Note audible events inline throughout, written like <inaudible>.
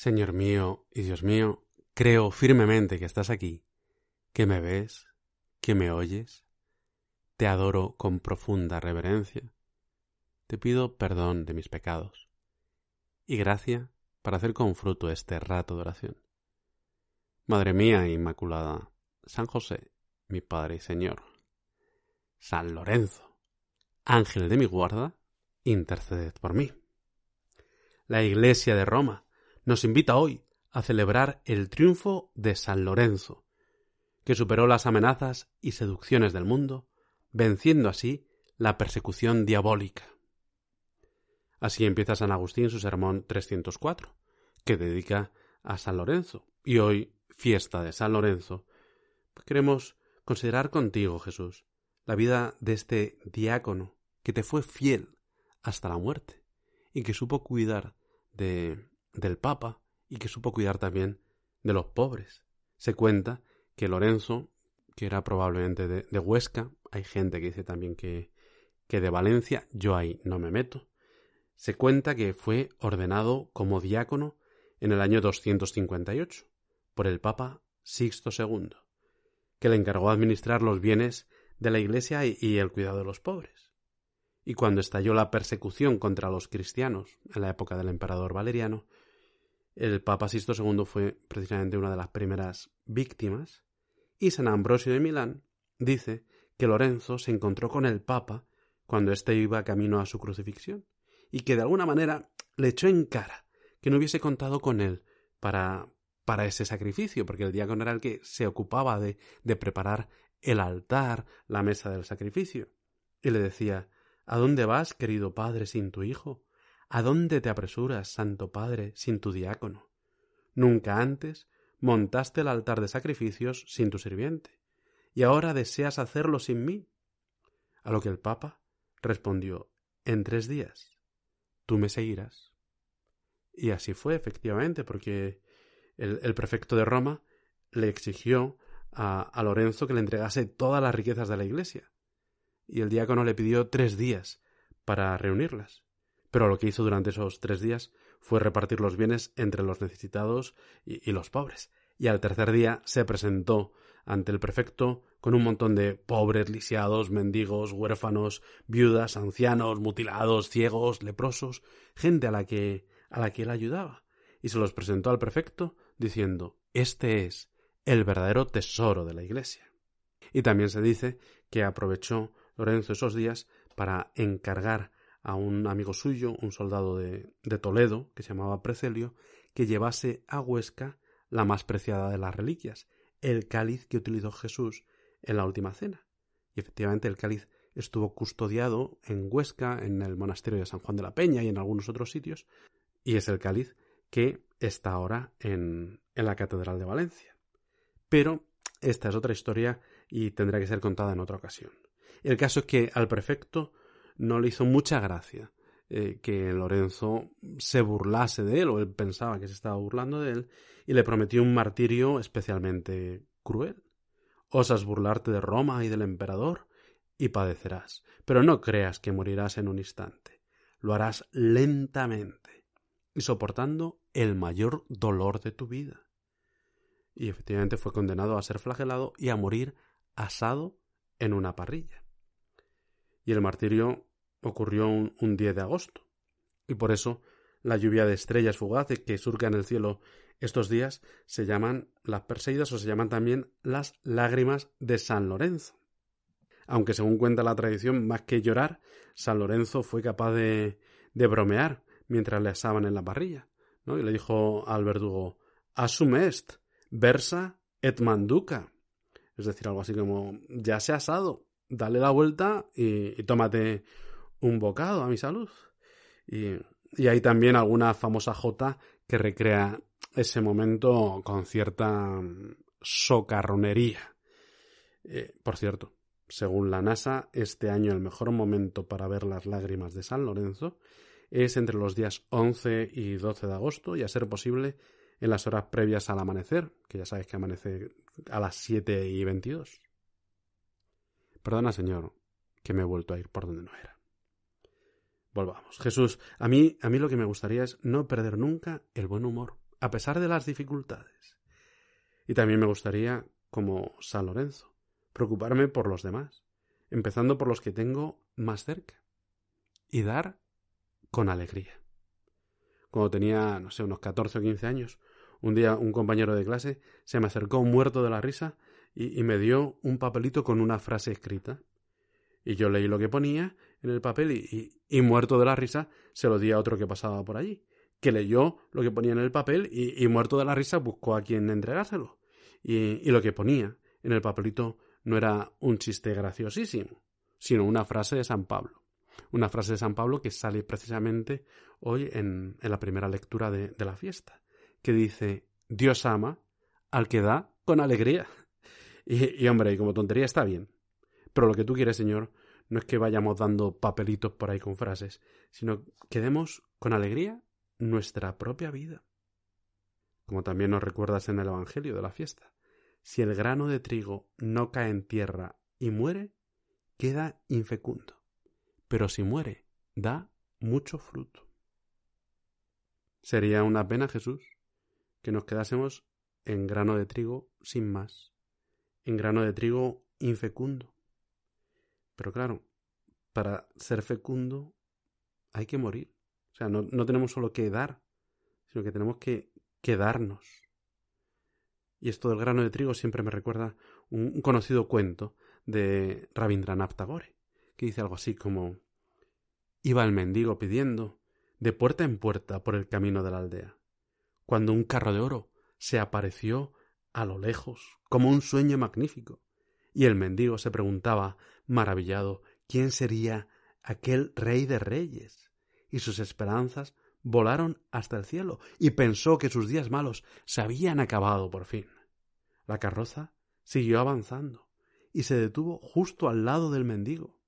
Señor mío y Dios mío, creo firmemente que estás aquí, que me ves, que me oyes. Te adoro con profunda reverencia. Te pido perdón de mis pecados y gracia para hacer con fruto este rato de oración. Madre mía Inmaculada, San José, mi Padre y Señor, San Lorenzo, Ángel de mi guarda, interceded por mí. La Iglesia de Roma nos invita hoy a celebrar el triunfo de San Lorenzo, que superó las amenazas y seducciones del mundo, venciendo así la persecución diabólica. Así empieza San Agustín su sermón 304, que dedica a San Lorenzo. Y hoy, fiesta de San Lorenzo, queremos considerar contigo, Jesús, la vida de este diácono que te fue fiel hasta la muerte y que supo cuidar de, del Papa y que supo cuidar también de los pobres. Se cuenta que Lorenzo, que era probablemente de, Huesca, hay gente que dice también que, que de Valencia, yo ahí no me meto, se cuenta que fue ordenado como diácono en el año 258 por el Papa Sixto II, que le encargó administrar los bienes de la Iglesia y el cuidado de los pobres. Y cuando estalló la persecución contra los cristianos en la época del emperador Valeriano, el Papa Sisto II fue precisamente una de las primeras víctimas, y San Ambrosio de Milán dice que Lorenzo se encontró con el Papa cuando éste iba camino a su crucifixión, y que de alguna manera le echó en cara que no hubiese contado con él para, para ese sacrificio, porque el diácono era el que se ocupaba de, de preparar el altar, la mesa del sacrificio. Y le decía ¿A dónde vas, querido padre, sin tu hijo? ¿A dónde te apresuras, Santo Padre, sin tu diácono? Nunca antes montaste el altar de sacrificios sin tu sirviente, y ahora deseas hacerlo sin mí. A lo que el Papa respondió En tres días tú me seguirás. Y así fue, efectivamente, porque el, prefecto de Roma le exigió a, Lorenzo que le entregase todas las riquezas de la iglesia, y el diácono le pidió tres días para reunirlas. Pero lo que hizo durante esos tres días fue repartir los bienes entre los necesitados y, los pobres. Y al tercer día se presentó ante el prefecto con un montón de pobres, lisiados, mendigos, huérfanos, viudas, ancianos, mutilados, ciegos, leprosos, gente a la que a la que él ayudaba, y se los presentó al prefecto diciendo Este es el verdadero tesoro de la Iglesia. Y también se dice que aprovechó Lorenzo esos días para encargar a un amigo suyo, un soldado de, Toledo, que se llamaba Precelio, que llevase a Huesca la más preciada de las reliquias, el cáliz que utilizó Jesús en la última cena. Y efectivamente el cáliz estuvo custodiado en Huesca, en el monasterio de San Juan de la Peña y en algunos otros sitios, y es el cáliz que está ahora en, en la Catedral de Valencia. Pero esta es otra historia y tendrá que ser contada en otra ocasión. El caso es que al prefecto no le hizo mucha gracia eh, que Lorenzo se burlase de él, o él pensaba que se estaba burlando de él, y le prometió un martirio especialmente cruel. Osas burlarte de Roma y del emperador, y padecerás, pero no creas que morirás en un instante. Lo harás lentamente y soportando el mayor dolor de tu vida. Y efectivamente fue condenado a ser flagelado y a morir asado en una parrilla. Y el martirio ocurrió un, 10 de agosto. Y por eso la lluvia de estrellas fugaces que surca en el cielo estos días se llaman las Perseidas o se llaman también las lágrimas de San Lorenzo. Aunque según cuenta la tradición, más que llorar, San Lorenzo fue capaz de, de bromear mientras le asaban en la parrilla. ¿no? Y le dijo al verdugo, Asum est, versa et manduca. Es decir, algo así como, ya se ha asado, dale la vuelta y tómate un bocado a mi salud. Y, y hay también alguna famosa jota que recrea ese momento con cierta mm, socarronería. Eh, por cierto, según la NASA, este año el mejor momento para ver las lágrimas de San Lorenzo es entre los días 11 y 12 de agosto y a ser posible en las horas previas al amanecer, que ya sabes que amanece a las 7 y 22. Perdona, Señor, que me he vuelto a ir por donde no era. Volvamos. Jesús, a mí, a mí lo que me gustaría es no perder nunca el buen humor, a pesar de las dificultades. Y también me gustaría, como San Lorenzo, preocuparme por los demás, empezando por los que tengo más cerca, y dar con alegría. Cuando tenía, no sé, unos 14 o 15 años, un día un compañero de clase se me acercó muerto de la risa y, me dio un papelito con una frase escrita. Y yo leí lo que ponía en el papel y, y, muerto de la risa se lo di a otro que pasaba por allí, que leyó lo que ponía en el papel y, muerto de la risa buscó a quien entregárselo. Y, lo que ponía en el papelito no era un chiste graciosísimo, sino una frase de San Pablo. Una frase de San Pablo que sale precisamente hoy en, en la primera lectura de, de la fiesta, que dice Dios ama al que da con alegría. <laughs> Y, hombre, y como tontería está bien. Pero lo que tú quieres, Señor, no es que vayamos dando papelitos por ahí con frases, sino que demos con alegría nuestra propia vida. Como también nos recuerdas en el Evangelio de la fiesta. Si el grano de trigo no cae en tierra y muere, queda infecundo. Pero si muere, da mucho fruto. Sería una pena, Jesús, que nos quedásemos en grano de trigo sin más, en grano de trigo infecundo. Pero claro, para ser fecundo hay que morir. O sea, no, tenemos solo que dar, sino que tenemos que quedarnos. Y esto del grano de trigo siempre me recuerda un, conocido cuento de Rabindranath Tagore, que dice algo así como Iba el mendigo pidiendo de puerta en puerta por el camino de la aldea, cuando un carro de oro se apareció a lo lejos, como un sueño magnífico, y el mendigo se preguntaba, maravillado, quién sería aquel rey de reyes, y sus esperanzas volaron hasta el cielo, y pensó que sus días malos se habían acabado por fin. La carroza siguió avanzando, y se detuvo justo al lado del mendigo.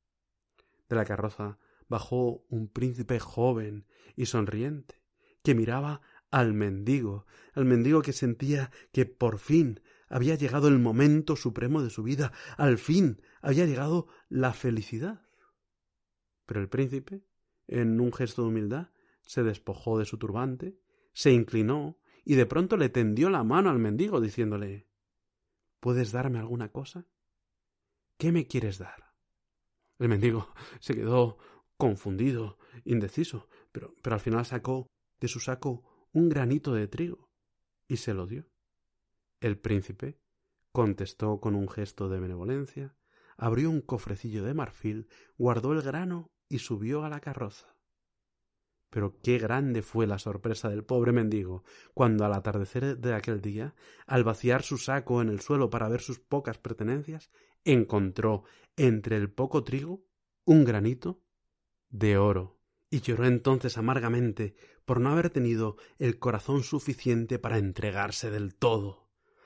De la carroza bajó un príncipe joven y sonriente, que miraba al mendigo, al mendigo que sentía que por fin había llegado el momento supremo de su vida, al fin había llegado la felicidad. Pero el príncipe, en un gesto de humildad, se despojó de su turbante, se inclinó y de pronto le tendió la mano al mendigo, diciéndole ¿Puedes darme alguna cosa? ¿Qué me quieres dar? El mendigo <laughs> se quedó confundido, indeciso, pero, pero al final sacó de su saco un granito de trigo y se lo dio. El príncipe contestó con un gesto de benevolencia, abrió un cofrecillo de marfil, guardó el grano y subió a la carroza. Pero qué grande fue la sorpresa del pobre mendigo cuando al atardecer de aquel día, al vaciar su saco en el suelo para ver sus pocas pertenencias, encontró entre el poco trigo un granito de oro y lloró entonces amargamente por no haber tenido el corazón suficiente para entregarse del todo.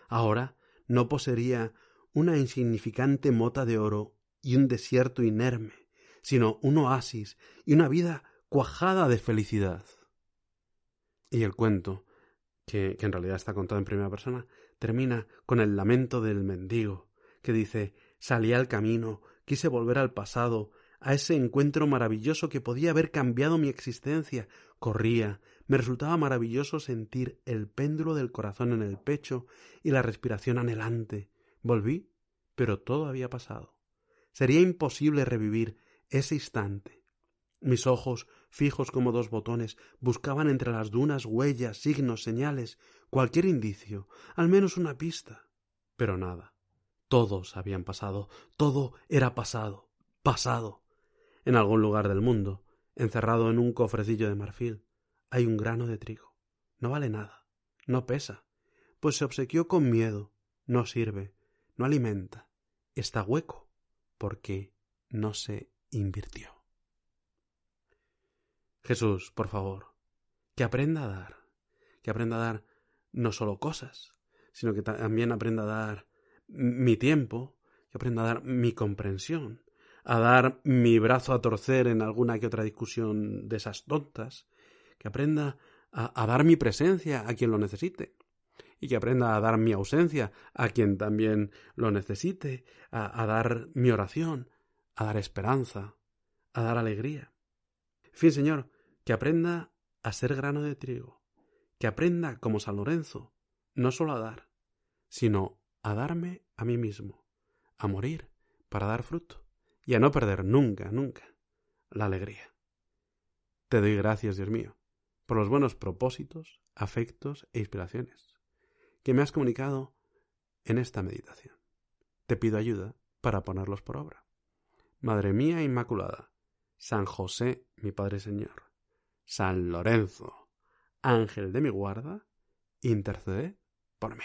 Ahora no poseería una insignificante mota de oro y un desierto inerme, sino un oasis y una vida cuajada de felicidad. Y el cuento, que, que en realidad está contado en primera persona, termina con el lamento del mendigo, que dice salí al camino, quise volver al pasado, a ese encuentro maravilloso que podía haber cambiado mi existencia. Corría, me resultaba maravilloso sentir el péndulo del corazón en el pecho y la respiración anhelante. Volví, pero todo había pasado. Sería imposible revivir ese instante. Mis ojos, fijos como dos botones, buscaban entre las dunas huellas, signos, señales, cualquier indicio, al menos una pista. Pero nada. Todos habían pasado, todo era pasado, pasado. En algún lugar del mundo, encerrado en un cofrecillo de marfil, hay un grano de trigo. No vale nada, no pesa, pues se obsequió con miedo, no sirve, no alimenta, está hueco, porque no se invirtió. Jesús, por favor, que aprenda a dar, que aprenda a dar no solo cosas, sino que también aprenda a dar mi tiempo, que aprenda a dar mi comprensión, a dar mi brazo a torcer en alguna que otra discusión de esas tontas, que aprenda a, dar mi presencia a quien lo necesite y que aprenda a dar mi ausencia a quien también lo necesite, a, dar mi oración, a dar esperanza, a dar alegría. En fin, Señor, que aprenda a ser grano de trigo, que aprenda como San Lorenzo, no solo a dar, sino a darme a mí mismo, a morir para dar fruto y a no perder nunca, nunca la alegría. Te doy gracias, Dios mío, por los buenos propósitos, afectos e inspiraciones que me has comunicado en esta meditación. Te pido ayuda para ponerlos por obra. Madre mía Inmaculada, San José, mi Padre Señor, San Lorenzo, Ángel de mi guarda, intercede por mí.